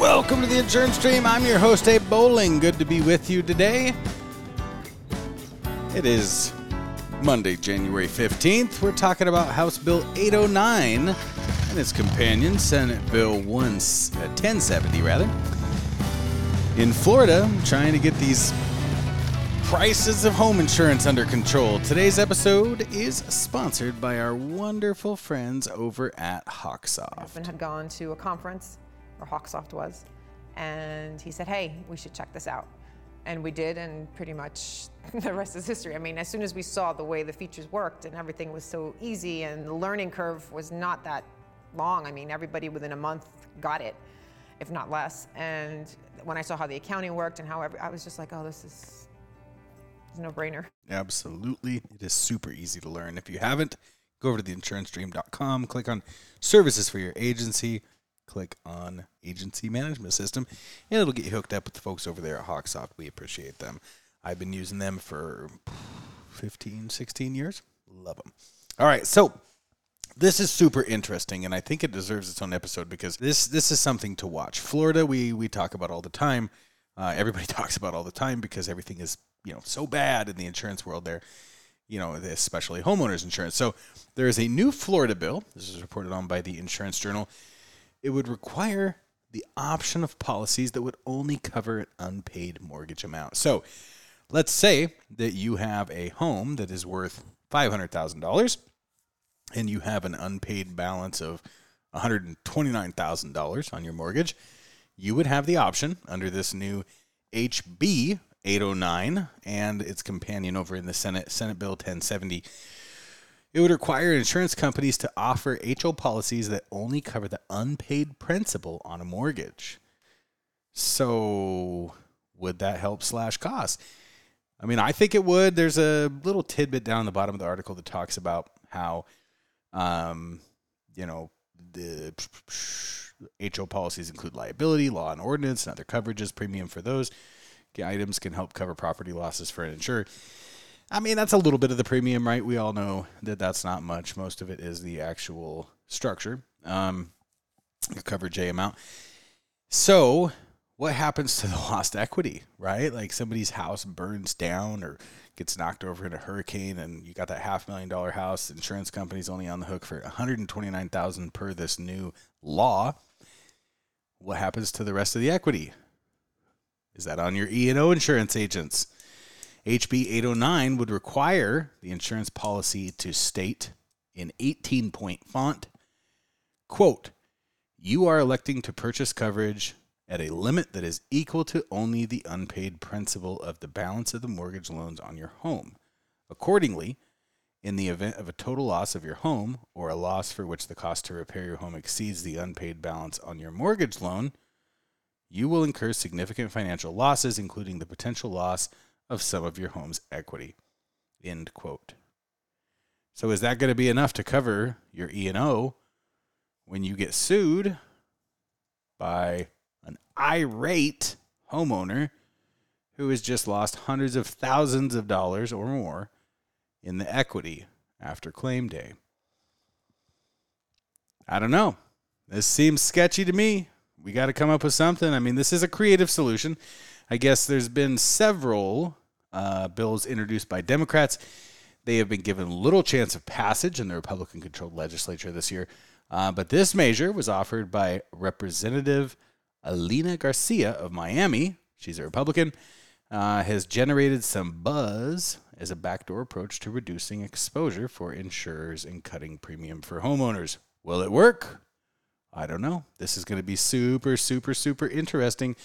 welcome to the Insurance Dream. I'm your host, Abe Bowling. Good to be with you today. It is Monday, January 15th. We're talking about House Bill 809 and its companion, Senate Bill 1, uh, 1070, rather. In Florida, trying to get these prices of home insurance under control. Today's episode is sponsored by our wonderful friends over at Hawksoft. My had gone to a conference where Hawksoft was, and he said, "Hey, we should check this out." And we did, and pretty much the rest is history. I mean, as soon as we saw the way the features worked and everything was so easy, and the learning curve was not that long. I mean, everybody within a month got it, if not less. And when I saw how the accounting worked and how every, I was just like, "Oh, this is." It's a no-brainer. Absolutely. It is super easy to learn. If you haven't, go over to theinsurancedream.com, click on services for your agency, click on agency management system, and it'll get you hooked up with the folks over there at Hawksoft. We appreciate them. I've been using them for 15, 16 years. Love them. All right, so this is super interesting, and I think it deserves its own episode because this this is something to watch. Florida, we we talk about all the time. Uh, everybody talks about all the time because everything is you know so bad in the insurance world there you know especially homeowners insurance so there is a new florida bill this is reported on by the insurance journal it would require the option of policies that would only cover an unpaid mortgage amount so let's say that you have a home that is worth $500000 and you have an unpaid balance of $129000 on your mortgage you would have the option under this new hb 809 and its companion over in the Senate, Senate Bill 1070. It would require insurance companies to offer HO policies that only cover the unpaid principal on a mortgage. So, would that help slash costs? I mean, I think it would. There's a little tidbit down the bottom of the article that talks about how, um, you know, the HO policies include liability, law and ordinance, and other coverages, premium for those items can help cover property losses for an insurer. I mean, that's a little bit of the premium, right? We all know that that's not much. Most of it is the actual structure, um, the coverage A amount. So, what happens to the lost equity, right? Like somebody's house burns down or gets knocked over in a hurricane, and you got that half million dollar house. The insurance company's only on the hook for one hundred and twenty nine thousand per this new law. What happens to the rest of the equity? Is that on your E&O insurance agents? HB 809 would require the insurance policy to state in 18 point font, quote, you are electing to purchase coverage at a limit that is equal to only the unpaid principal of the balance of the mortgage loans on your home. Accordingly, in the event of a total loss of your home or a loss for which the cost to repair your home exceeds the unpaid balance on your mortgage loan, you will incur significant financial losses, including the potential loss of some of your home's equity. End quote. So is that going to be enough to cover your E&O when you get sued by an irate homeowner who has just lost hundreds of thousands of dollars or more in the equity after claim day? I don't know. This seems sketchy to me we got to come up with something. I mean, this is a creative solution. I guess there's been several uh, bills introduced by Democrats. They have been given little chance of passage in the Republican controlled legislature this year. Uh, but this measure was offered by Representative Alina Garcia of Miami. She's a Republican. Uh, has generated some buzz as a backdoor approach to reducing exposure for insurers and cutting premium for homeowners. Will it work? I don't know. This is going to be super, super, super interesting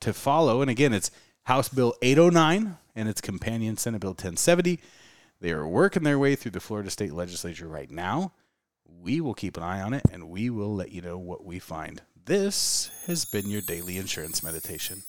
to follow. And again, it's House Bill 809 and its companion Senate Bill 1070. They are working their way through the Florida State Legislature right now. We will keep an eye on it and we will let you know what we find. This has been your daily insurance meditation.